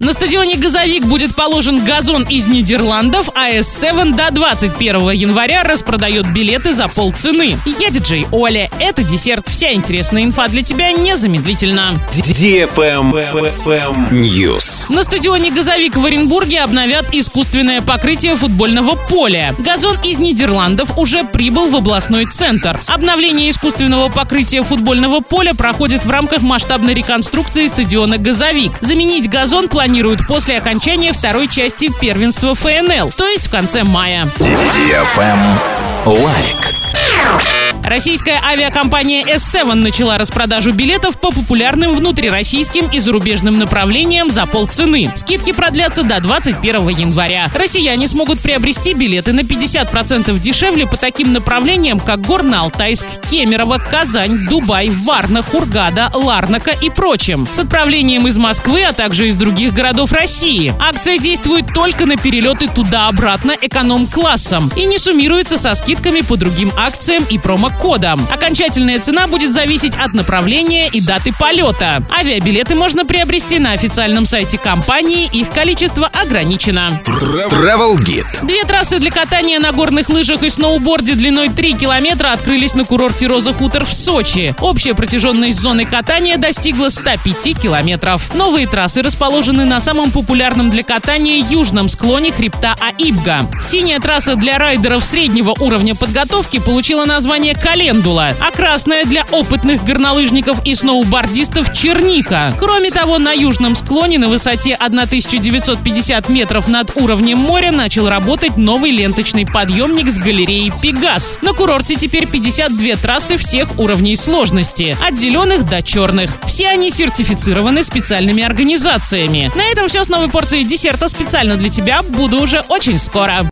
На стадионе «Газовик» будет положен газон из Нидерландов, а S7 до 21 января распродает билеты за полцены. Я диджей Оля. Это десерт. Вся интересная инфа для тебя незамедлительно. News. На стадионе «Газовик» в Оренбурге обновят искусственное покрытие футбольного поля. Газон из Нидерландов уже прибыл в областной центр. Обновление искусственного покрытия футбольного поля проходит в рамках масштабной реконструкции стадиона «Газовик». Заменить газон планируют планируют после окончания второй части первенства ФНЛ, то есть в конце мая. Лайк. Российская авиакомпания S7 начала распродажу билетов по популярным внутрироссийским и зарубежным направлениям за полцены. Скидки продлятся до 21 января. Россияне смогут приобрести билеты на 50% дешевле по таким направлениям, как Горно-Алтайск, Кемерово, Казань, Дубай, Варна, Хургада, Ларнака и прочим. С отправлением из Москвы, а также из других городов России. Акция действует только на перелеты туда-обратно эконом-классом и не суммируется со скидками по другим акциям и промокодам кодом. Окончательная цена будет зависеть от направления и даты полета. Авиабилеты можно приобрести на официальном сайте компании, их количество ограничено. Travel Guide. Две трассы для катания на горных лыжах и сноуборде длиной 3 километра открылись на курорте Роза Хутор в Сочи. Общая протяженность зоны катания достигла 105 километров. Новые трассы расположены на самом популярном для катания южном склоне хребта Аибга. Синяя трасса для райдеров среднего уровня подготовки получила название календула, а красная для опытных горнолыжников и сноубордистов черника. Кроме того, на южном склоне на высоте 1950 метров над уровнем моря начал работать новый ленточный подъемник с галереей «Пегас». На курорте теперь 52 трассы всех уровней сложности, от зеленых до черных. Все они сертифицированы специальными организациями. На этом все с новой порцией десерта специально для тебя. Буду уже очень скоро.